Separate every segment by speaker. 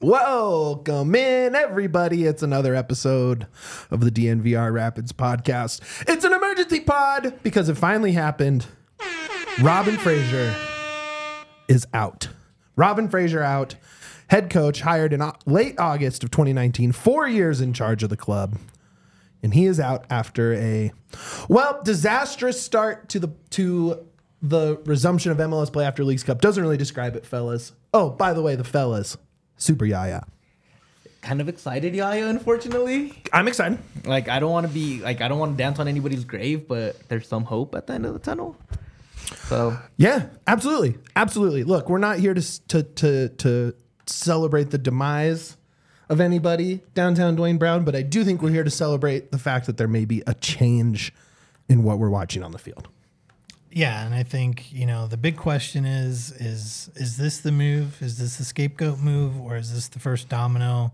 Speaker 1: Welcome in, everybody. It's another episode of the DNVR Rapids podcast. It's an emergency pod because it finally happened. Robin Fraser is out. Robin Fraser out. Head coach hired in late August of 2019, four years in charge of the club. And he is out after a well, disastrous start to the to the resumption of MLS play after Leagues Cup. Doesn't really describe it, fellas. Oh, by the way, the fellas. Super Yaya.
Speaker 2: kind of excited, Yaya, unfortunately.
Speaker 1: I'm excited.
Speaker 2: Like, I don't want to be, like, I don't want to dance on anybody's grave, but there's some hope at the end of the tunnel. So,
Speaker 1: Yeah, absolutely, absolutely. Look, we're not here to to to to celebrate the demise of anybody downtown Duane Brown, but I do think we're here to celebrate the fact that there may be a change in what we're watching on the field.
Speaker 3: Yeah, and I think you know the big question is is is this the move? Is this the scapegoat move, or is this the first domino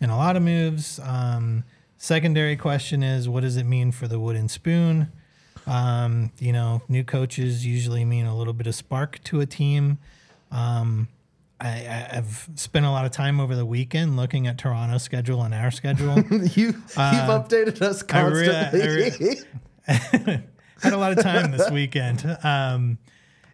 Speaker 3: in a lot of moves? Um, secondary question is what does it mean for the wooden spoon? Um, you know, new coaches usually mean a little bit of spark to a team. Um, I, I've spent a lot of time over the weekend looking at Toronto's schedule and our schedule.
Speaker 1: you you've updated us
Speaker 3: I re-
Speaker 1: constantly.
Speaker 3: I re- had a lot of time this weekend. Um,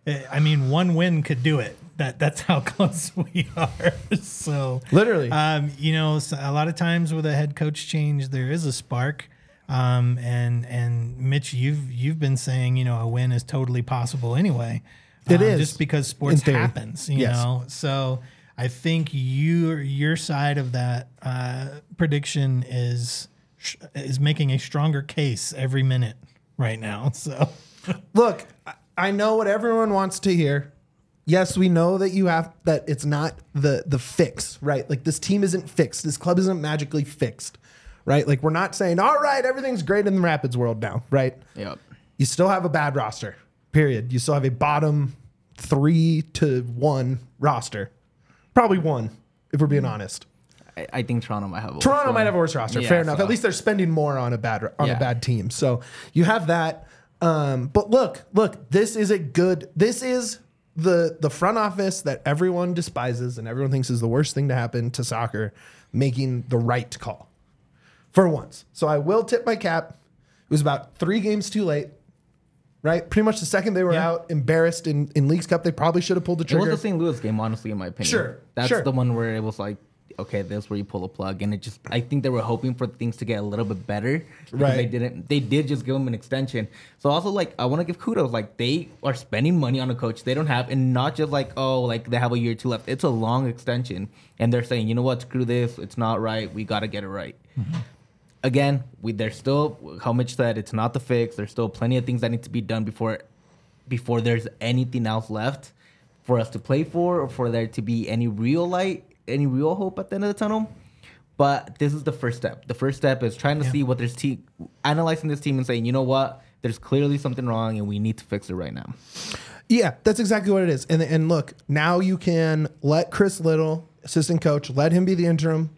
Speaker 3: eh, I mean, one win could do it. That that's how close we are. So
Speaker 1: Literally.
Speaker 3: um, you know, a lot of times with a head coach change, there is a spark. Um, and and Mitch, you've you've been saying you know a win is totally possible anyway.
Speaker 1: It
Speaker 3: um,
Speaker 1: is,
Speaker 3: just because sports happens, you
Speaker 1: Yes.
Speaker 3: know. So I think your your side of that uh, prediction is is making a stronger case every minute right now. So
Speaker 1: Look, I- I know what everyone wants to hear. Yes, we know that you have that it's not the the fix, right? Like this team isn't fixed. This club isn't magically fixed, right? Like we're not saying, "All right, everything's great in the Rapids world now," right?
Speaker 2: yep.
Speaker 1: You still have a bad roster. Period. You still have a bottom 3 to 1 roster. Probably 1 if we're being mm-hmm. honest.
Speaker 2: I, think Toronto might have a
Speaker 1: Toronto
Speaker 2: worse
Speaker 1: might have a worse roster.
Speaker 2: Yeah,
Speaker 1: Fair enough.
Speaker 2: so-
Speaker 1: At least they're spending more on a bad on a bad team. So you have that. Um, but look, look, this is a good. This is the the front office that everyone despises and everyone thinks is the worst thing to happen to soccer, making the right call for once. So I will tip my cap. It was about three games too late. Right, pretty much the second they were
Speaker 3: Yeah.
Speaker 1: out, embarrassed in, in Leagues Cup, they probably should have pulled the trigger.
Speaker 2: It was the St. Louis game, honestly, in my opinion.
Speaker 1: Sure,
Speaker 2: That's
Speaker 1: sure.
Speaker 2: the one where it was like, okay, that's where you pull a plug, and it just. I think they were hoping for things to get a little bit better.
Speaker 1: Right.
Speaker 2: They didn't. They did just give him an extension. So also, like, I want to give kudos. Like, they are spending money on a coach they don't have, and not just like, oh, like they have a year or two left. It's a long extension, and they're saying, you know what, screw this. It's not right. We got to get it right. Mm-hmm. Again, we there's still how Mitch said it's not the fix. There's still plenty of things that need to be done before before there's anything else left for us to play for or for there to be any real light, any real hope at the end of the tunnel. But this is the first step. The first step is trying to see what there's team, analyzing this team and saying, you know what, there's clearly something wrong and we need to fix it right now.
Speaker 1: Yeah, that's exactly what it is. And and look, now you can let Chris Little, assistant coach, let him be the interim.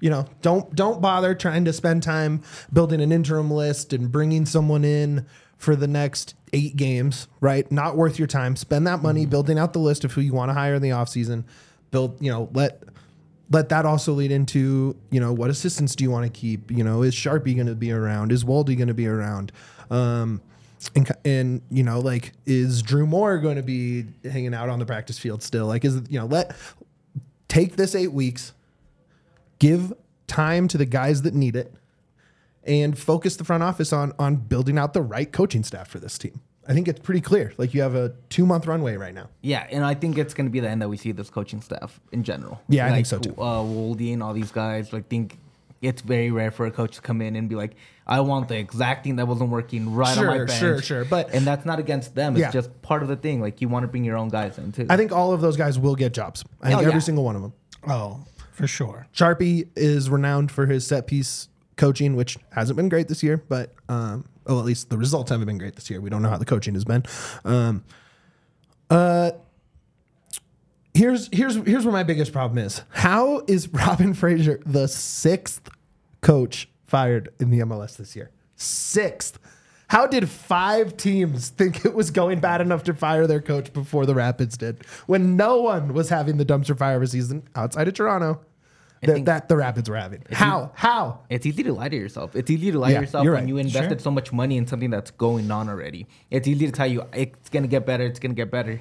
Speaker 1: You know, don't don't bother trying to spend time building an interim list and bringing someone in for the next eight games, right? Not worth your time. Spend that money mm-hmm. building out the list of who you want to hire in the offseason. Build, you know, let let that also lead into, you know, what assistants do you want to keep? You know, is Sharpie going to be around? Is Waldy going to be around? Um, and, and you know, like, is Drew Moor going to be hanging out on the practice field still? Like, is you know, let take this eight weeks, give time to the guys that need it, and focus the front office on on building out the right coaching staff for this team. I think it's pretty clear. Like you have a two month runway right now.
Speaker 2: Yeah, and I think it's going to be the end that we see this coaching staff in general.
Speaker 1: Yeah, I think so too.
Speaker 2: Uh, Woldy and all these guys, I think it's very rare for a coach to come in and be like, "I want the exact thing that wasn't working right on my
Speaker 1: Sure,
Speaker 2: bench."
Speaker 1: sure, sure, but-
Speaker 2: and that's not against them. It's
Speaker 1: Yeah.
Speaker 2: just part of the thing. Like you want to bring your own guys in too.
Speaker 1: I think all of those guys will get jobs. I think
Speaker 2: Oh,
Speaker 1: every
Speaker 2: yeah.
Speaker 1: single one of them.
Speaker 3: Oh, for sure.
Speaker 1: Sharpie is renowned for his set piece coaching, which hasn't been great this year, but um, well, at least the results haven't been great this year. We don't know how the coaching has been. Um, uh, here's here's here's where my biggest problem is. How is Robin Fraser the sixth coach fired in the MLS this year? Sixth. How did five teams think it was going bad enough to fire their coach before the Rapids did, when no one was having the dumpster fire of a season outside of Toronto that, that the Rapids were having? How? How?
Speaker 2: It's easy to lie to yourself. It's easy to lie
Speaker 1: Yeah,
Speaker 2: to yourself when
Speaker 1: right.
Speaker 2: you invested
Speaker 3: Sure.
Speaker 2: so much money in something that's going on already. It's easy to tell you it's gonna get better. It's gonna get better,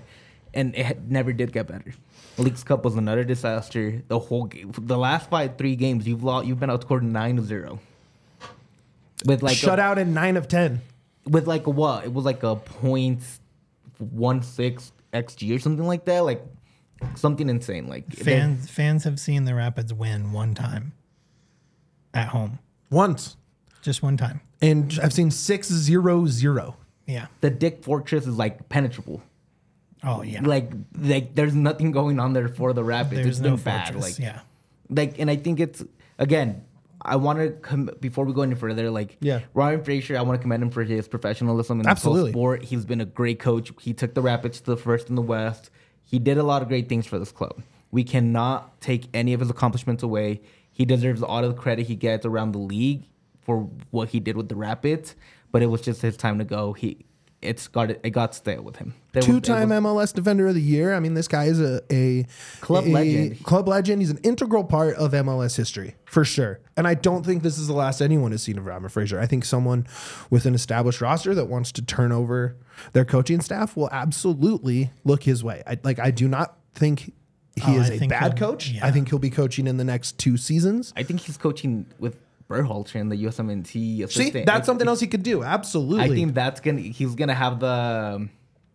Speaker 2: and it never did get better. Leagues Cup was another disaster. The whole game, the last five three games, you've lost. You've been outscored nine to zero. With like
Speaker 1: Shut
Speaker 2: a,
Speaker 1: out in nine of ten.
Speaker 2: with like a what? It was like a point one six xg or something like that. Like something insane. Like
Speaker 3: Fans fans have seen the Rapids win one time at home,
Speaker 1: Once.
Speaker 3: just one time.
Speaker 1: And I've seen six zero zero.
Speaker 3: Yeah.
Speaker 2: the Dick Fortress is like penetrable.
Speaker 3: Oh yeah.
Speaker 2: like like there's nothing going on there for the Rapids.
Speaker 3: There's
Speaker 2: it's
Speaker 3: no
Speaker 2: been bad.
Speaker 3: fortress.
Speaker 2: Like
Speaker 3: yeah.
Speaker 2: like and I think it's again. I want to come before we go any further. Like,
Speaker 1: Yeah.
Speaker 2: Ryan Fraser, I want to commend him for his professionalism in
Speaker 1: Absolutely.
Speaker 2: the whole sport. He's been a great coach. He took the Rapids to the first in the West. He did a lot of great things for this club. We cannot take any of his accomplishments away. He deserves all the credit he gets around the league for what he did with the Rapids. But it was just his time to go. He, it's got it got stale with him. There was- it
Speaker 1: Two-time
Speaker 2: was-
Speaker 1: MLS Defender of the Year. I mean, this guy is a, a
Speaker 2: Club
Speaker 1: a
Speaker 2: legend.
Speaker 1: Club legend. He's an integral part of MLS history for sure. And I don't think this is the last anyone has seen of Robert Fraser. I think someone with an established roster that wants to turn over their coaching staff will absolutely look his way. I, like, I do not think he
Speaker 3: Oh,
Speaker 1: is
Speaker 3: I
Speaker 1: a bad coach.
Speaker 3: yeah.
Speaker 1: I think he'll be coaching in the next two seasons.
Speaker 2: I think he's coaching with Berhalter and the USMNT
Speaker 1: See, that's something else he could do. Absolutely.
Speaker 2: I think that's gonna. He's gonna have the.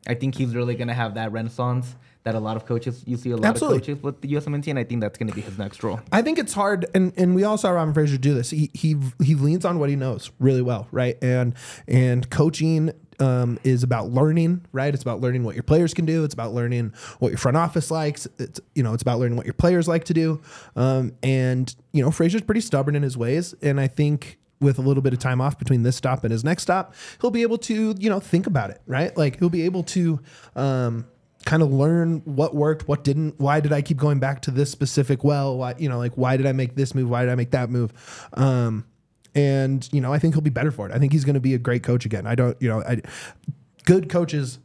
Speaker 2: I think he's really gonna have that renaissance that a lot of coaches. You see a lot
Speaker 1: Absolutely.
Speaker 2: of coaches with the USMNT, and I think that's gonna be his next role.
Speaker 1: I think it's hard, and and we all saw Robin Fraser do this. He he he leans on what he knows really well, right? And and coaching um, is about learning, right? It's about learning what your players can do. It's about learning what your front office likes. It's you know it's about learning what your players like to do. Um, and you know Frazier's pretty stubborn in his ways, and I think with a little bit of time off between this stop and his next stop, he'll be able to you know think about it, right? Like he'll be able to. Um, kind of learn what worked, what didn't. Why did I keep going back to this specific well? Why, you know, like why did I make this move? Why did I make that move? Um, and you know, I think he'll be better for it. I think he's going to be a great coach again. I don't, you know, I, good coaches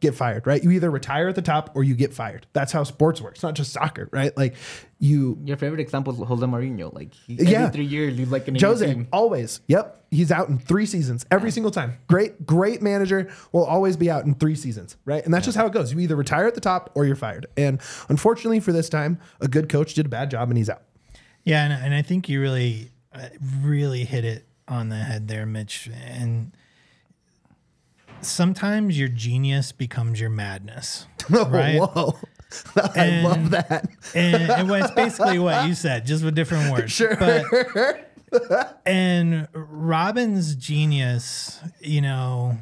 Speaker 1: get fired, right? You either retire at the top or you get fired. That's how sports works, not just soccer, right? Like you,
Speaker 2: Your favorite example is Jose Mourinho. Like he,
Speaker 1: Yeah.
Speaker 2: three years, he's like an
Speaker 1: Jose,
Speaker 2: team.
Speaker 1: always. Yep. He's out in three seasons every single time. Great, great manager will always be out in three seasons, right? And that's just how it goes. You either retire at the top or you're fired. And unfortunately for this time, a good coach did a bad job and he's out.
Speaker 3: Yeah, and, and I think you really, really hit it on the head there, Mitch. And sometimes your genius becomes your madness, oh, right?
Speaker 1: Whoa. I
Speaker 3: And-
Speaker 1: love that.
Speaker 3: and, and well, it's basically what you said, just with different words.
Speaker 1: Sure.
Speaker 3: But, and Robin's genius, you know,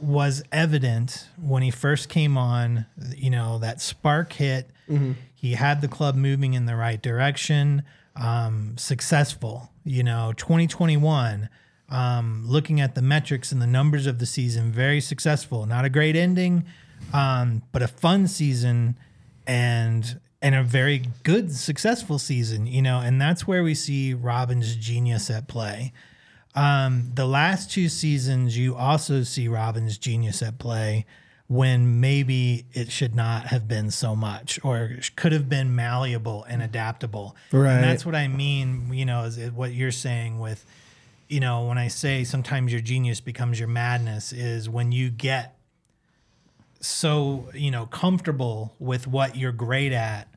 Speaker 3: was evident when he first came on. You know, that spark hit. Mm-hmm. He had the club moving in the right direction. Um, successful. You know, 2021. Um, looking at the metrics and the numbers of the season, very successful. Not a great ending, um, but a fun season and and a very good successful season you know and that's where we see robin's genius at play um, the last two seasons you also see robin's genius at play when maybe it should not have been so much or could have been malleable and adaptable
Speaker 1: Right.
Speaker 3: and that's what i mean you know is it what you're saying with you know when i say sometimes your genius becomes your madness is when you get so you know comfortable with what you're great at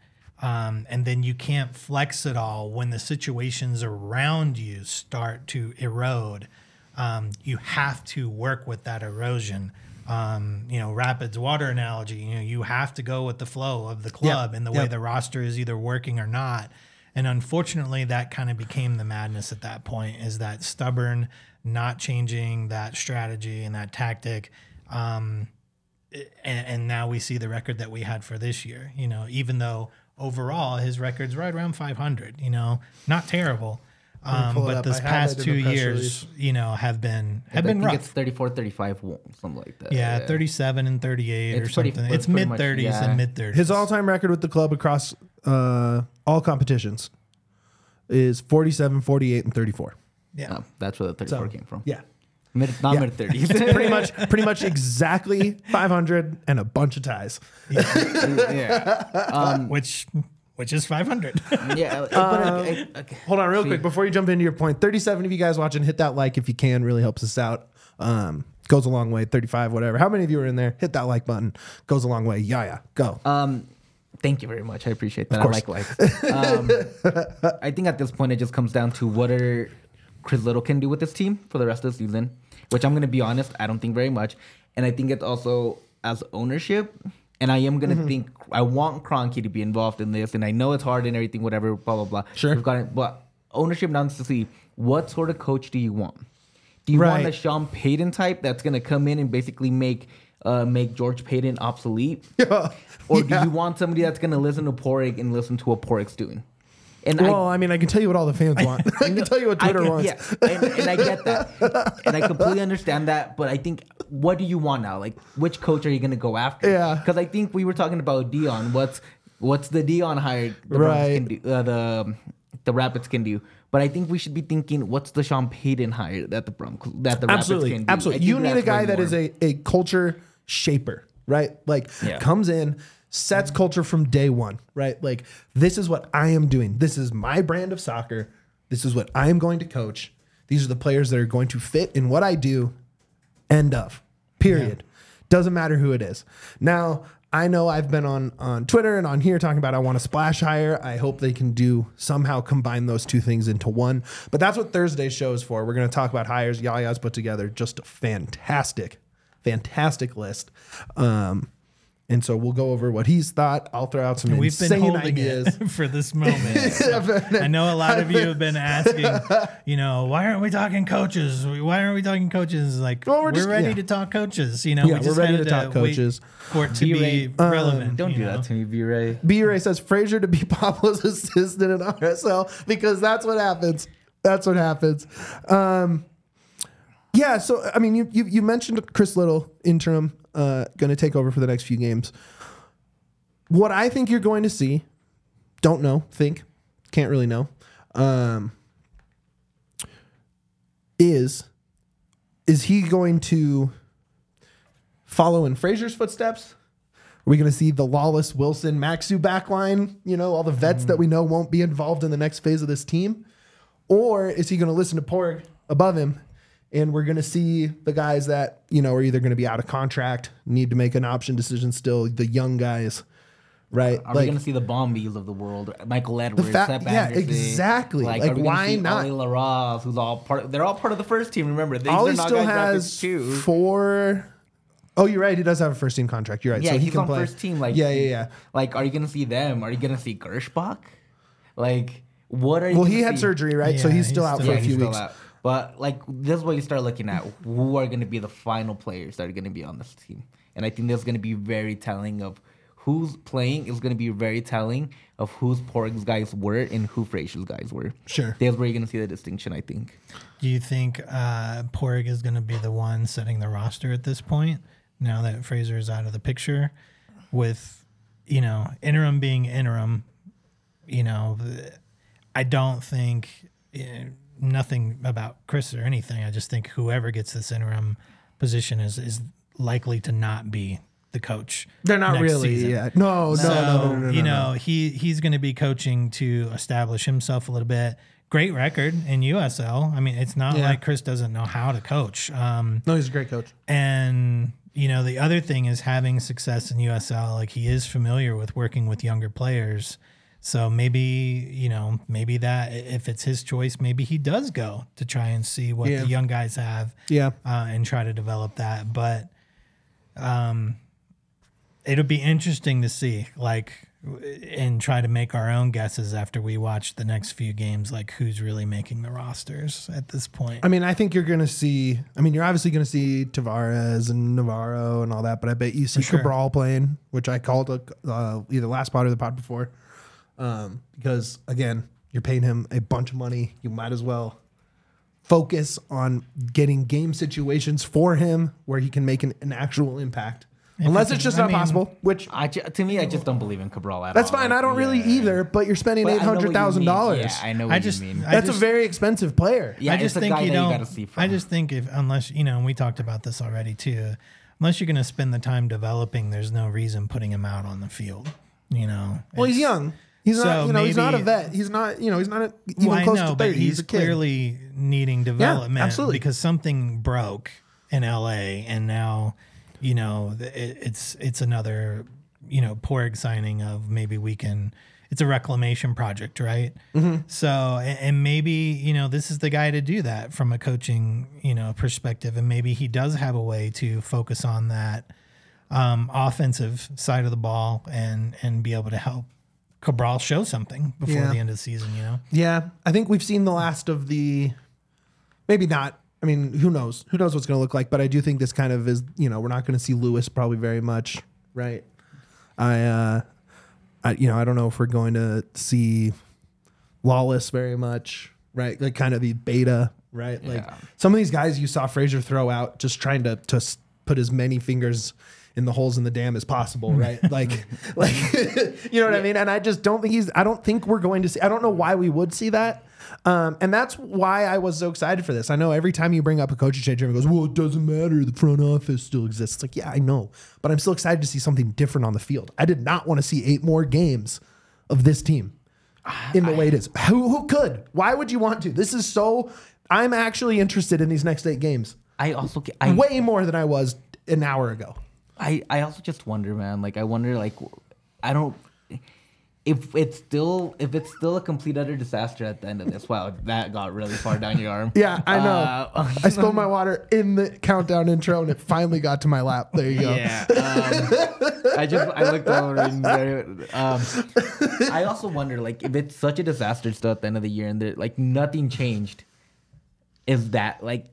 Speaker 3: um, and then you can't flex it all when the situations around you start to erode um, you have to work with that erosion um, you know rapids water analogy you know you have to go with the flow of the club and the way the roster is either working or not and unfortunately that kind of became the madness at that point is that stubborn not changing that strategy and that tactic um, and, and now we see the record that we had for this year. You know, even though overall, his record's right around 500. You know, not terrible. Um, but
Speaker 1: up.
Speaker 3: this
Speaker 1: I
Speaker 3: past two years,
Speaker 1: release.
Speaker 3: you know, have been have
Speaker 2: I
Speaker 3: been
Speaker 2: think
Speaker 3: rough.
Speaker 2: it's 34, 35, something like that.
Speaker 3: yeah, 37 and 38 or
Speaker 2: It's pretty-
Speaker 3: something.
Speaker 2: it's
Speaker 3: It's
Speaker 2: pretty
Speaker 3: mid
Speaker 2: much-
Speaker 3: 30s
Speaker 2: yeah.
Speaker 3: and mid 30s.
Speaker 1: His all-time record with the club across uh, all competitions is 47, 48, and 34.
Speaker 3: yeah.
Speaker 2: Oh, that's where the 34
Speaker 1: So,
Speaker 2: came from.
Speaker 1: Yeah.
Speaker 2: Mid, not
Speaker 1: Yeah.
Speaker 2: mid 30s.
Speaker 1: pretty much pretty much exactly 500 and a bunch of ties.
Speaker 2: yeah.
Speaker 3: um which which is 500.
Speaker 2: Yeah. but, uh, okay.
Speaker 1: Hold on real
Speaker 2: See.
Speaker 1: quick before you jump into your 37 of you guys watching, hit that like if you can, really helps us out. Um, goes a long way. 35, whatever. How many of you are in there? Hit that like button. Goes a long way. Yeah, yeah. Go.
Speaker 2: Um, thank you very much. I appreciate that. I
Speaker 1: course.
Speaker 2: like likes. Um, I think at this point it just comes down to what are Chris Little can do with this team for the rest of the season. Which I'm gonna be honest, I don't think very much. And I think it's also as ownership. And I am gonna
Speaker 1: Mm-hmm.
Speaker 2: think I want Kroenke to be involved in this, and I know it's hard and everything, whatever, blah blah blah.
Speaker 1: Sure.
Speaker 2: We've got it, but ownership now needs to see what sort of coach do you want. Do you want
Speaker 1: Right.
Speaker 2: a Sean Payton type that's gonna come in and basically make uh, make George Paton obsolete? yeah. Or do
Speaker 1: Yeah.
Speaker 2: you want somebody that's going to listen to Padraig and listen to what Padraig's doing? And
Speaker 1: well, I, mean, I can tell you what all the fans want. I can tell you what
Speaker 2: I, I
Speaker 1: Twitter
Speaker 2: can-
Speaker 1: wants.
Speaker 2: yeah, and, and I get that, and I completely understand that. But I think, what do you want now? Like, which coach are you going to go after?
Speaker 1: Yeah.
Speaker 2: because I think we were talking about Dion. What's what's the Dion hire the
Speaker 1: Right.
Speaker 2: Can do, uh, the the Rapids can do? But I think we should be thinking, what's the Sean Payton hire that the Broncos that the
Speaker 1: absolutely,
Speaker 2: Rapids can do? I
Speaker 1: absolutely. You need a guy
Speaker 2: way
Speaker 1: that
Speaker 2: more.
Speaker 1: is a, a culture shaper, right? Like
Speaker 2: Yeah.
Speaker 1: comes in, sets culture from day one, right? Like this is what I am doing. This is my brand of soccer. This is what I am going to coach. These are the players that are going to fit in what I do. End of. Period. Doesn't matter who it is. Now, I know I've been on on Twitter and on here talking about I want to splash hire. I hope they can do somehow combine those two things into one. But that's what Thursday's show is for. We're going to talk about hires. Yaya's put together just a fantastic, fantastic list. Um, and so we'll go over what he's thought. I'll throw out some
Speaker 3: We've been
Speaker 1: insane
Speaker 3: holding
Speaker 1: ideas.
Speaker 3: it for this moment. So I know a lot of you have been asking, you know, why aren't we talking coaches? Why aren't we talking coaches? Like,
Speaker 1: Well, we're
Speaker 3: we're,
Speaker 1: just-
Speaker 3: ready
Speaker 1: yeah.
Speaker 3: to talk coaches. You know,
Speaker 1: Yeah,
Speaker 3: we
Speaker 1: we're ready
Speaker 3: had
Speaker 1: to talk coaches.
Speaker 3: for it to
Speaker 2: B-Ray,
Speaker 3: be relevant.
Speaker 2: Don't do
Speaker 3: know?
Speaker 2: that to me, B Ray.
Speaker 1: B Ray says Frazier to be Pablo's assistant at RSL because that's what happens. That's what happens. Um, yeah. So I mean, you you, you mentioned Chris Little interim uh, going to take over for the next few games. What I think you're going to see, don't know, think, can't really know, um, is is he going to follow in Frazier's footsteps? Are we going to see the Lalas Wilson Maxsø backline? You know, all the vets that we know won't be involved in the next phase of this team? Or is he going to listen to Porg above him? And we're going to see the guys that, you know, are either going to be out of contract, need to make an option decision still, the young guys, right?
Speaker 2: Are we gonna see the Bombies of the world? Michael Edwards,
Speaker 1: fa-
Speaker 2: Sepp
Speaker 1: yeah,
Speaker 2: Anderson.
Speaker 1: exactly. Like,
Speaker 2: are we
Speaker 1: why
Speaker 2: see
Speaker 1: not?
Speaker 2: Ollie Larraz, who's all part. They're all part of the first team. Remember, these
Speaker 1: Ollie
Speaker 2: are not
Speaker 1: still
Speaker 2: guys drafted
Speaker 1: has
Speaker 2: too.
Speaker 1: four oh you're right. He does have a first team contract. You're right.
Speaker 2: Yeah,
Speaker 1: so he
Speaker 2: he's
Speaker 1: can
Speaker 2: on
Speaker 1: play.
Speaker 2: first team. Like,
Speaker 1: yeah, yeah, yeah.
Speaker 2: Like, are you gonna see them? Are you gonna see Gershbach? Like, what are you?
Speaker 1: Well,
Speaker 2: gonna
Speaker 1: he had
Speaker 2: see?
Speaker 1: surgery, right? so
Speaker 3: Yeah,
Speaker 1: he's
Speaker 3: he's
Speaker 1: still out
Speaker 3: still-
Speaker 1: for
Speaker 2: Yeah,
Speaker 1: a
Speaker 2: he's
Speaker 1: few
Speaker 2: still
Speaker 1: weeks.
Speaker 2: out. But like, this is what you start looking at. Who are gonna be the final players that are gonna be on this team? And I think that's gonna be very telling of who's playing. Is gonna be very telling of whose Porg's guys were and who Frazier's guys were.
Speaker 1: Sure.
Speaker 2: That's where you're gonna see the distinction. I think.
Speaker 3: Do you think uh, Padraig is going to be the one setting the roster at this point? Now that Fraser is out of the picture, with you know interim being interim, you know, I don't think eh, nothing about Chris or anything. I just think whoever gets this interim position is is likely to not be the coach.
Speaker 1: They're not really.
Speaker 3: season.
Speaker 1: Yeah. No, no,
Speaker 3: So,
Speaker 1: no, no, no, no,
Speaker 3: you
Speaker 1: no.
Speaker 3: know, he he's going to be coaching to establish himself a little bit. Great record in USL. I mean, it's not
Speaker 1: Yeah.
Speaker 3: like Chris doesn't know how to coach. Um,
Speaker 1: No, he's a great coach.
Speaker 3: and you know, the other thing is having success in USL. Like he is familiar with working with younger players. So maybe you know, maybe that if it's his choice, maybe he does go to try and see what
Speaker 1: Yeah.
Speaker 3: the young guys have
Speaker 1: Yeah.
Speaker 3: uh, and try to develop that. But um, it'll be interesting to see, like, and try to make our own guesses after we watch the next few games, like who's really making the rosters at this point.
Speaker 1: I mean, I think you're going to see. I mean, you're obviously going to see Tavares and Navarro and all that, but I bet you see
Speaker 3: sure.
Speaker 1: Cabral playing, which I called a, uh, either last pod or the pod before. Um, because again, you're paying him a bunch of money. You might as well focus on getting game situations for him where he can make an, an actual impact. Unless it's just
Speaker 3: I
Speaker 1: not
Speaker 3: mean-
Speaker 1: possible, which
Speaker 2: I ju- to me, I just don't believe in Cabral at all.
Speaker 1: that's
Speaker 2: all.
Speaker 1: fine. I don't really
Speaker 2: Yeah.
Speaker 1: either. But you're spending
Speaker 2: But I
Speaker 1: eight
Speaker 2: know what you
Speaker 1: hundred thousand
Speaker 2: mean.
Speaker 1: dollars.
Speaker 2: Yeah, I know what
Speaker 3: I
Speaker 2: you
Speaker 3: just-
Speaker 2: mean.
Speaker 3: I
Speaker 1: That's
Speaker 3: just-
Speaker 1: a very expensive player.
Speaker 2: yeah,
Speaker 3: I
Speaker 2: it's
Speaker 3: just
Speaker 2: a
Speaker 3: think
Speaker 2: guy
Speaker 3: you
Speaker 2: that
Speaker 3: don't.
Speaker 2: gotta see from.
Speaker 3: I just think if unless you know, and we talked about this already too. Unless you're going to spend the time developing, there's no reason putting him out on the field. You know.
Speaker 1: Well, he's
Speaker 3: It's-
Speaker 1: young. He's
Speaker 3: So
Speaker 1: not. You know, he's not a vet. He's not. You know, he's not a, even
Speaker 3: Well,
Speaker 1: close
Speaker 3: know,
Speaker 1: to thirty. He's,
Speaker 3: he's clearly needing development.
Speaker 1: absolutely.
Speaker 3: Because something broke in LA, and now, you know, it, it's it's another, you know, Porg signing of maybe we can. It's a reclamation project, right?
Speaker 1: Mm-hmm.
Speaker 3: So, and, and maybe you know this is the guy to do that from a coaching, you know, perspective, and maybe he does have a way to focus on that um, offensive side of the ball and and be able to help Cabral show something before
Speaker 1: Yeah.
Speaker 3: the end of the season. You know.
Speaker 1: Yeah, I think we've seen the last of the. Maybe not. I mean, who knows? Who knows what's going to look like? But I do think this kind of is. You know, we're not going to see Lewis probably very much, right? I, uh, I, you know, I don't know if we're going to see Lalas very much, right? Like kind of the beta, right? Like some of these guys you saw Frazier throw out, just trying to to put as many fingers in the holes in the dam as possible, right? like, like you know what I mean? And I just don't think he's. I don't think we're going to see. I don't know why we would see that. Um, and that's why I was so excited for this. I know every time you bring up a coaching change, everyone goes, "Well, it doesn't matter. The front office still exists." It's like, yeah, I know, but I'm still excited to see something different on the field. I did not want to see eight more games of this team in the way it is. Who who could? Why would you want to? This is so. I'm actually interested in these next eight games
Speaker 2: I also I
Speaker 1: way more than I was an hour ago.
Speaker 2: I I also just wonder, man. Like I wonder, like I don't. If it's still if it's still a complete utter disaster at the end of this, wow, that got really far down your arm.
Speaker 1: Yeah, I know.
Speaker 2: Uh,
Speaker 1: I spilled my water in the countdown intro, and it finally got to my lap. There you go.
Speaker 2: Yeah. Um, I just I looked over and there, um, I also wonder like if it's such a disaster still at the end of the year and there, like nothing changed. Is that like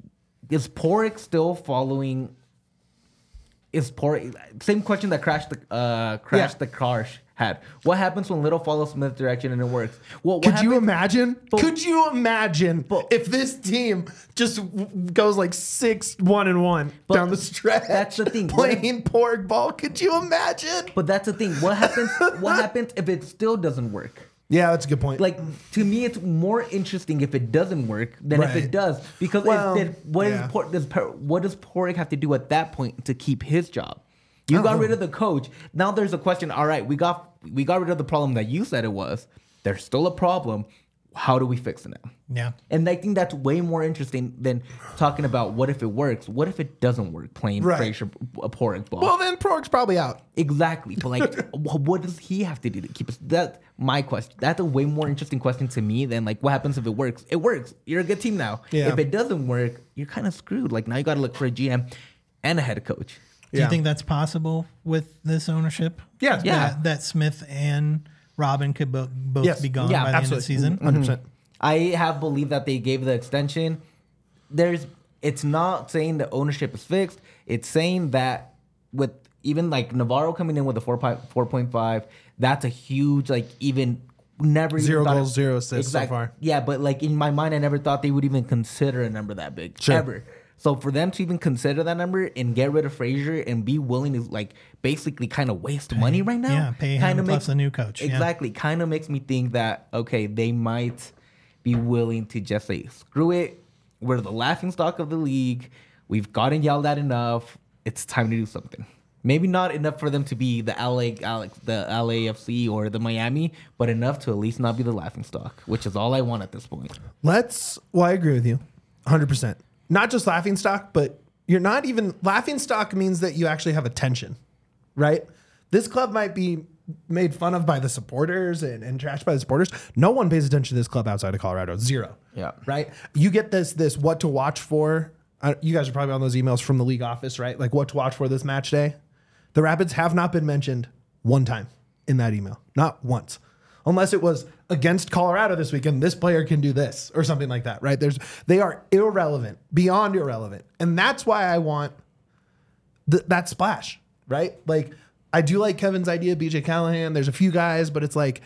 Speaker 2: is Padraig still following? Is Padraig same question that crashed the uh crashed
Speaker 1: Yeah.
Speaker 2: the car had? What happens when Little follows Smith's direction and it works? Well, what
Speaker 1: Could you imagine?
Speaker 2: But-
Speaker 1: Could you imagine
Speaker 2: But-
Speaker 1: if this team just w- goes like six one and one down the stretch?
Speaker 2: that's the thing.
Speaker 1: Playing pork ball. Could you imagine?
Speaker 2: But that's the thing. What happens? what happens if it still doesn't work?
Speaker 1: Yeah, that's a good point.
Speaker 2: like to me it's more interesting if it doesn't work than if it does because
Speaker 1: Well,
Speaker 2: if it, what
Speaker 1: yeah.
Speaker 2: is Por- does Per- what does Padraig have to do at that point to keep his job? You got uh-huh. rid of the coach. Now there's a question. All right, we got we got rid of the problem that you said it was. There's still a problem. How do we fix it now?
Speaker 3: Yeah.
Speaker 2: And I think that's way more interesting than talking about what if it works. What if it doesn't work? Playing
Speaker 1: Right.
Speaker 2: Frazier a Padraig ball.
Speaker 1: well, then Pork's probably out.
Speaker 2: Exactly, but like, what does he have to do to keep us? That's my question. That's a way more interesting question to me than like, what happens if it works? It works. You're a good team now.
Speaker 1: Yeah.
Speaker 2: If it doesn't work, you're kind of screwed. Like now you got to look for a GM and a head coach.
Speaker 3: Do
Speaker 1: Yeah.
Speaker 3: you think that's possible with this ownership?
Speaker 1: Yeah.
Speaker 2: Yeah.
Speaker 3: That, that Smith and Robin could bo- both
Speaker 1: Yes.
Speaker 3: be gone
Speaker 2: Yeah,
Speaker 3: by the end of the season? Mm-hmm.
Speaker 1: 100%.
Speaker 2: I have believed that they gave the extension. There's, it's not saying the ownership is fixed. It's saying that with even like Navarro coming in with a 4, 4.5, that's a huge like even never even
Speaker 1: Zero
Speaker 2: thought
Speaker 1: goals, zero assists so far.
Speaker 2: Yeah, but like in my mind, I never thought they would even consider a number that big
Speaker 1: Sure.
Speaker 2: ever. So for them to even consider that number and get rid of Frazier and be willing to like basically kind of waste money right now,
Speaker 3: yeah, pay him plus a new coach, yeah.
Speaker 2: Exactly, kind of makes me think that okay, they might be willing to just say screw it. We're the laughing stock of the league. We've gotten yelled at enough. It's time to do something. Maybe not enough for them to be the LA Alex, the LAFC or the Miami, but enough to at least not be the laughing stock, which is all I want at this point.
Speaker 1: Let's. Well, I agree with you, 100. percent Not just laughing stock, but you're not even laughing stock means that you actually have attention, right? This club might be made fun of by the supporters and, and trashed by the supporters. No one pays attention to this club outside of Colorado. Zero.
Speaker 2: Yeah.
Speaker 1: Right. You get this this what to watch for. Uh, you guys are probably on those emails from the league office, right? Like what to watch for this match day. The Rapids have not been mentioned one time in that email, not once, unless it was against Colorado this weekend. This player can do this or something like that, right? There's they are irrelevant, beyond irrelevant, and that's why I want th- that splash, right? Like I do like Kevin's idea, BJ Callaghan. There's a few guys, but it's like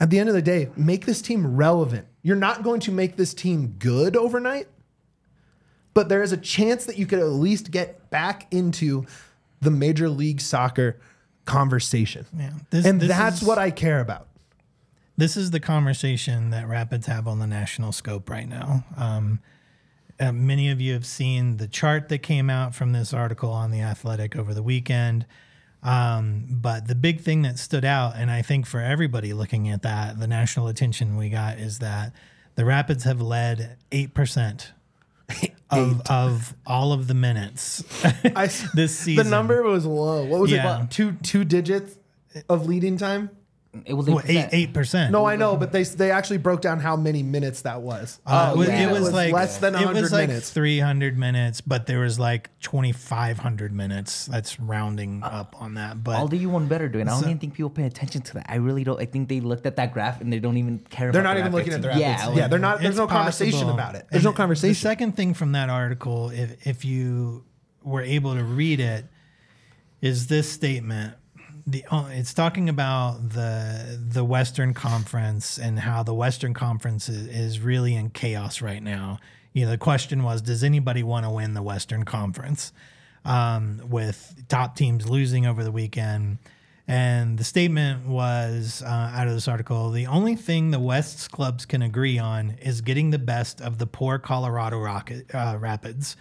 Speaker 1: at the end of the day, make this team relevant. You're not going to make this team good overnight, but there is a chance that you could at least get back into the Major League Soccer conversation.
Speaker 3: Yeah. This-
Speaker 1: and
Speaker 3: this
Speaker 1: that's
Speaker 3: is-
Speaker 1: what I care about.
Speaker 3: This is the conversation that Rapids have on the national scope right now. Um, uh, many of you have seen the chart that came out from this article on the Athletic over the weekend. Um, but the big thing that stood out, and I think for everybody looking at that, the national attention we got is that the Rapids have led eight percent of of all of the minutes
Speaker 1: I,
Speaker 3: this season.
Speaker 1: The number was low. What was
Speaker 3: Yeah.
Speaker 1: it? Two two digits of leading time?
Speaker 2: It was
Speaker 3: Well, eight
Speaker 2: 8%.
Speaker 1: No, I know, but they they actually broke down how many minutes that was.
Speaker 3: Uh, it was,
Speaker 2: yeah.
Speaker 3: it was
Speaker 1: It was
Speaker 3: like
Speaker 1: less than
Speaker 3: it
Speaker 1: 100
Speaker 3: was like
Speaker 1: minutes.
Speaker 3: 300 minutes, but there was like 2,500 minutes. That's rounding
Speaker 1: Uh,
Speaker 3: up on that. But
Speaker 2: I'll do you one better doing. I don't
Speaker 3: So-
Speaker 2: even think people pay attention to that. I really don't. I think they looked at that graph and they don't even care.
Speaker 1: They're
Speaker 2: about
Speaker 1: not
Speaker 2: the
Speaker 1: even looking at
Speaker 2: Rapids.
Speaker 1: the Rapids.
Speaker 2: Yeah,
Speaker 1: Yeah, they're not. There's
Speaker 3: it's
Speaker 1: no conversation
Speaker 3: possible.
Speaker 1: about it. There's no
Speaker 3: And
Speaker 1: conversation.
Speaker 3: The second thing from that article, if if you were able to read it, is this statement. The it's talking about the the Western Conference and how the Western Conference is, is really in chaos right now. You know, the question was, does anybody want to win the Western Conference? Um, with top teams losing over the weekend. And the statement was uh, out of this article the only thing the West's clubs can agree on is getting the best of the poor Colorado Rocket, uh, Rapids,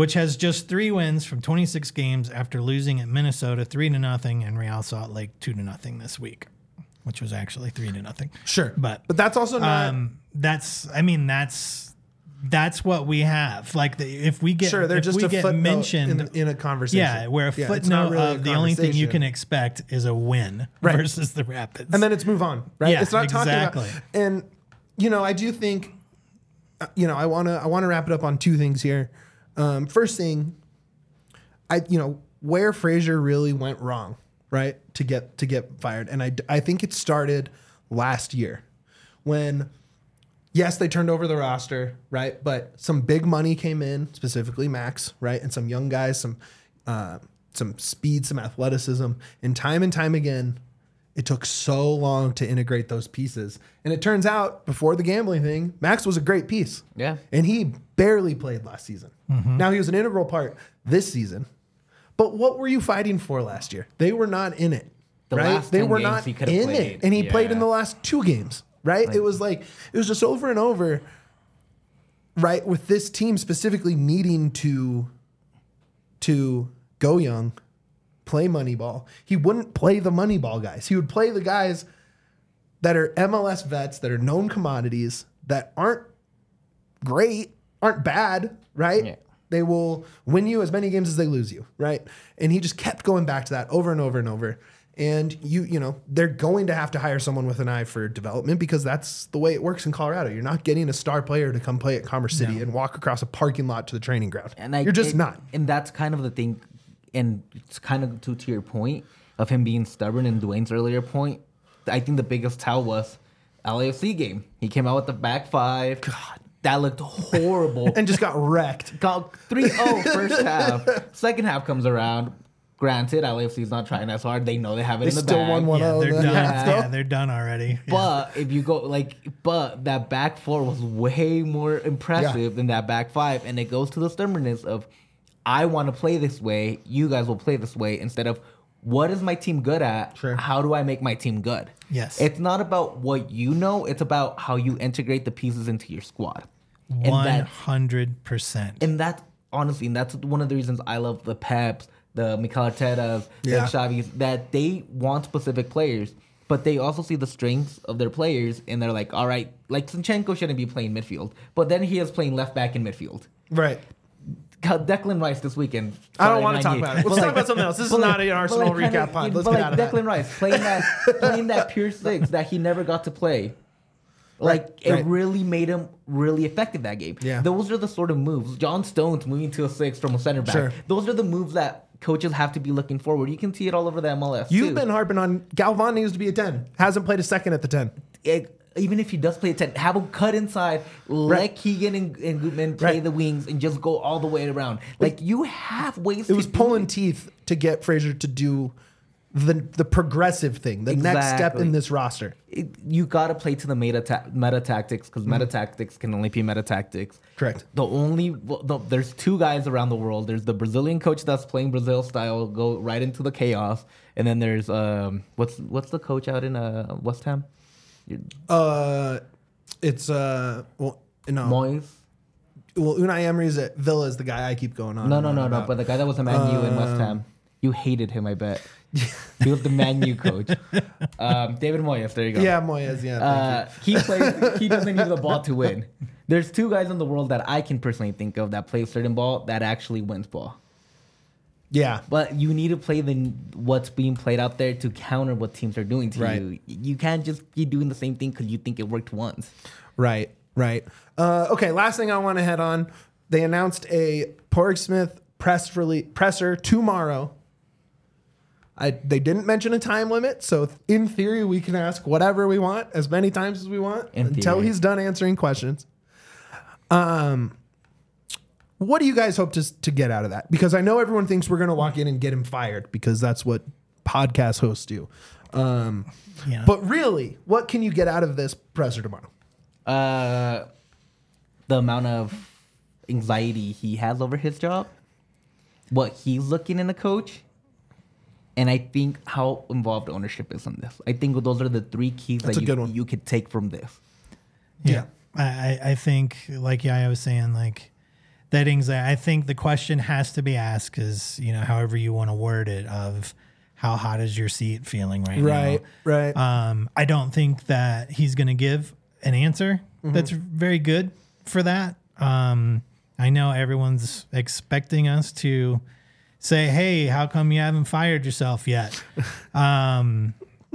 Speaker 3: which has just three wins from 26 games after losing at Minnesota 3 to nothing and Real Salt Lake 2 to nothing this week, which was actually 3 to nothing.
Speaker 1: sure,
Speaker 3: But
Speaker 1: but that's also not.
Speaker 3: um, that's, I mean, that's. That's what we have. Like, the, if we get
Speaker 1: sure, they're just
Speaker 3: we
Speaker 1: a
Speaker 3: get mentioned
Speaker 1: in, in a conversation.
Speaker 3: yeah, where a
Speaker 1: Yeah,
Speaker 3: footnote
Speaker 1: really a
Speaker 3: the only thing you can expect is a win
Speaker 1: Right.
Speaker 3: versus the Rapids.
Speaker 1: and then it's move on, right?
Speaker 3: Yeah,
Speaker 1: it's not
Speaker 3: exactly.
Speaker 1: talking about. And you know, I do think, uh, you know, I want to I want to wrap it up on two things here. Um, first thing, I you know where Frazier really went wrong, right? To get to get fired, and I I think it started last year when yes, they turned over the roster, right? But some big money came in, specifically Max, right? And some young guys, some uh, some speed, some athleticism, and time and time again, it took so long to integrate those pieces. And it turns out, before the gambling thing, Max was a great piece.
Speaker 2: Yeah.
Speaker 1: And he barely played last season. Mm-hmm. Now he was an integral part this season. But what were you fighting for last year? They were not in it.
Speaker 2: The
Speaker 1: right?
Speaker 2: last
Speaker 1: they
Speaker 2: 10
Speaker 1: were
Speaker 2: games
Speaker 1: not
Speaker 2: he could've
Speaker 1: in
Speaker 2: played.
Speaker 1: it. And he played in the last two games, right? it was like it was just over and over, right? With this team specifically needing to to go young, play money ball. He wouldn't play the money ball guys. He would play the guys that are MLS vets, that are known commodities, that aren't great, aren't bad, right?
Speaker 2: Yeah.
Speaker 1: They will win you as many games as they lose you, right? And he just kept going back to that over and over and over. And you, you know, they're going to have to hire someone with an eye for development because that's the way it works in Colorado. You're not getting a star player to come play at Commerce City and walk across a parking lot to the training ground.
Speaker 2: And I,
Speaker 1: You're just
Speaker 2: and-
Speaker 1: not.
Speaker 2: And that's kind of the thing. And it's kind of to, to your point of him being stubborn and Duane's earlier point. I think the biggest tell was LAFC game. He came out with the back five. God. That looked horrible.
Speaker 1: And just got wrecked.
Speaker 2: Got 3-0 first half. Second half comes around. Granted, LAFC's not trying as hard. They know they have it
Speaker 1: They
Speaker 2: in the
Speaker 1: still
Speaker 2: bag.
Speaker 1: won one oh,
Speaker 3: yeah,
Speaker 1: oh.
Speaker 3: they're done.
Speaker 2: Yeah.
Speaker 3: Yeah, they're done already. Yeah.
Speaker 2: But if you go like, but that back four was way more impressive
Speaker 1: Yeah.
Speaker 2: than that back five, and it goes to the stubbornness of, I want to play this way. You guys will play this way instead of what is my team good at?
Speaker 1: Sure.
Speaker 2: How do I make my team good?
Speaker 3: Yes.
Speaker 2: It's not about what you know. It's about how you integrate the pieces into your squad. And that-
Speaker 3: hundred percent.
Speaker 2: and that's honestly, and that's one of the reasons I love the Peps, the Mikel Artetas,
Speaker 1: Yeah.
Speaker 2: the Xavi's, that they want specific players, but they also see the strengths of their players, and they're like, all right, like Zinchenko shouldn't be playing midfield, but then he is playing left back in midfield.
Speaker 1: Right.
Speaker 2: Declan Rice this weekend.
Speaker 1: I don't wanna talk about it. Let's talk about something else. This is
Speaker 2: but
Speaker 1: not an Arsenal
Speaker 2: but
Speaker 1: recap pod. Let's
Speaker 2: but
Speaker 1: get
Speaker 2: like
Speaker 1: out of that.
Speaker 2: Declan Rice playing that playing that pure six that he never got to play. Like
Speaker 1: Right,
Speaker 2: it
Speaker 1: right.
Speaker 2: really made him really effective that game.
Speaker 1: Yeah.
Speaker 2: Those are the sort of moves. John Stones moving to a six from a center back.
Speaker 1: Sure.
Speaker 2: Those are the moves that coaches have to be looking forward. You can see it all over the MLS.
Speaker 1: You've
Speaker 2: too.
Speaker 1: been harping on Galvan needs to be a 10. Hasn't played a second at the 10.
Speaker 2: It- even if he does play a 10, have him cut inside,
Speaker 1: Right.
Speaker 2: let Keegan and, and Gutman play
Speaker 1: Right.
Speaker 2: the wings and just go all the way around. Like you have ways
Speaker 1: It
Speaker 2: to
Speaker 1: was pulling teeth to get Frazier to do the the progressive thing, the next step in this roster.
Speaker 2: it, you got to play to the meta ta- meta tactics because
Speaker 1: Mm-hmm.
Speaker 2: meta tactics can only be meta tactics.
Speaker 1: Correct.
Speaker 2: The only the, there's two guys around the world. There's the Brazilian coach that's playing Brazil style, go right into the chaos, and then there's um what's what's the coach out in uh West Ham,
Speaker 1: Uh, it's uh, well, no,
Speaker 2: Moyes.
Speaker 1: well, Unai Emery's at Villa is the guy I keep going on.
Speaker 2: No,
Speaker 1: and
Speaker 2: no,
Speaker 1: on
Speaker 2: no, no.
Speaker 1: about.
Speaker 2: But the guy that was a Man U in West
Speaker 1: Um,
Speaker 2: Ham, you hated him. I bet he was the Man U coach. Um, David Moyes. There you go.
Speaker 1: yeah, Moyes, yeah.
Speaker 2: Uh, he plays. he doesn't need the ball to win. There's two guys in the world that I can personally think of that play certain ball that actually wins ball.
Speaker 1: Yeah,
Speaker 2: But you need to play the what's being played out there to counter what teams are doing to
Speaker 1: Right.
Speaker 2: you. You can't just be doing the same thing because you think it worked once.
Speaker 1: right, right. Uh, okay, last thing I want to head on. They announced a Padraig Smith press release presser tomorrow. I, they didn't mention a time limit, so in theory we can ask whatever we want as many times as we want
Speaker 2: In
Speaker 1: until
Speaker 2: theory.
Speaker 1: he's done answering questions. Um, what do you guys hope to to get out of that? Because I know everyone thinks we're going to walk in and get him fired because that's what podcast hosts do. Um,
Speaker 3: Yeah.
Speaker 1: But really, what can you get out of this presser tomorrow?
Speaker 2: Uh, the amount of anxiety he has over his job, what he's looking in a coach, and I think how involved ownership is in this. I think those are the three keys
Speaker 1: That's
Speaker 2: that you,
Speaker 1: one.
Speaker 2: you could take from this.
Speaker 3: Yeah. I, I- I think, like yeah, I was saying, like that anxiety. I think the question has to be asked because you know, however you want to word it, of how hot is your seat feeling right,
Speaker 1: now? Right,
Speaker 3: right. Um, I don't think that he's going to give an answer
Speaker 1: Mm-hmm.
Speaker 3: that's very good for that. Um, I know everyone's expecting us to say, "Hey, how come you haven't fired yourself yet?" um,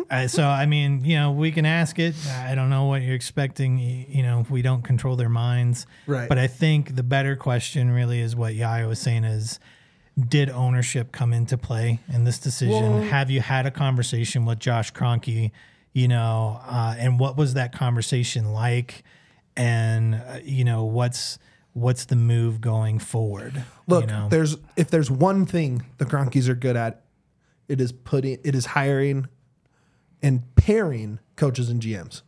Speaker 3: I, so I mean, you know, we can ask it. I don't know what you're expecting. You know, if we don't control their minds,
Speaker 1: Right.
Speaker 3: But I think the better question really is what Yaya was saying is. Did ownership come into play in this decision? Have you had a conversation with Josh Kroenke? You know, uh, and what was that conversation like? And uh, you know, what's what's the move going forward?
Speaker 1: Look,
Speaker 3: you know?
Speaker 1: there's if there's one thing the Kroenkes are good at, it is putting it is hiring and pairing coaches and GMs.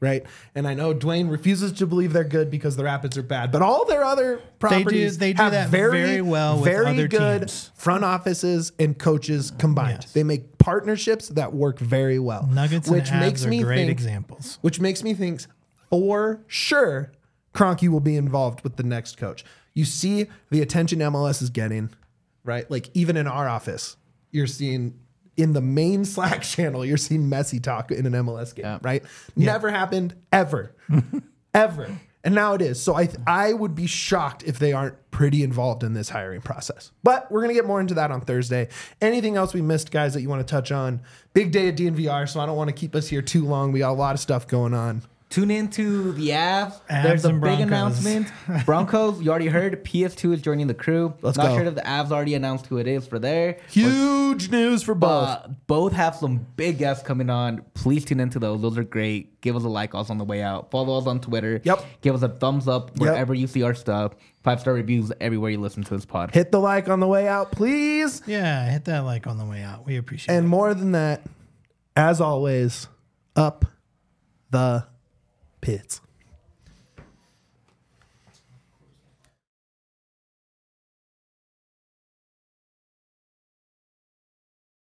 Speaker 1: Right? And I know Duane refuses to believe they're good because the Rapids are bad, but all their other properties
Speaker 3: they do
Speaker 1: have
Speaker 3: that
Speaker 1: very,
Speaker 3: very well with
Speaker 1: very
Speaker 3: other
Speaker 1: good
Speaker 3: teams.
Speaker 1: front offices and coaches combined.
Speaker 3: Yes.
Speaker 1: They make partnerships that work very well.
Speaker 3: Nuggets
Speaker 1: which
Speaker 3: and
Speaker 1: makes me
Speaker 3: great
Speaker 1: think,
Speaker 3: examples.
Speaker 1: which makes me think for sure Kroenke will be involved with the next coach. You see the attention MLS is getting, right? Like even in our office, you're seeing in the main Slack channel, you're seeing Messi talk in an MLS game,
Speaker 2: Yeah.
Speaker 1: right? Never happened ever, ever. And now it is. So I th- I would be shocked if they aren't pretty involved in this hiring process. But we're gonna get more into that on Thursday. Anything else we missed, guys, that you want to touch on? Big day at DNVR, so I don't want to keep us here too long. We got a lot of stuff going on.
Speaker 2: Tune into the Avs.
Speaker 3: Avs
Speaker 2: There's a big
Speaker 3: Broncos.
Speaker 2: announcement. Broncos, you already heard. PS2 is joining the crew.
Speaker 1: Let's
Speaker 2: Not
Speaker 1: go.
Speaker 2: sure if the Avs already announced who it is for there.
Speaker 1: Huge news for both.
Speaker 2: Uh, both have some big guests coming on. Please tune into those. Those are great. Give us a like also on the way out. Follow us on Twitter.
Speaker 1: Yep.
Speaker 2: Give us a thumbs up wherever you see our stuff. Five star reviews everywhere you listen to this pod.
Speaker 1: Hit the like on the way out, please.
Speaker 3: Yeah, hit that like on the way out. We appreciate it.
Speaker 1: And more than that, as always, up the pits.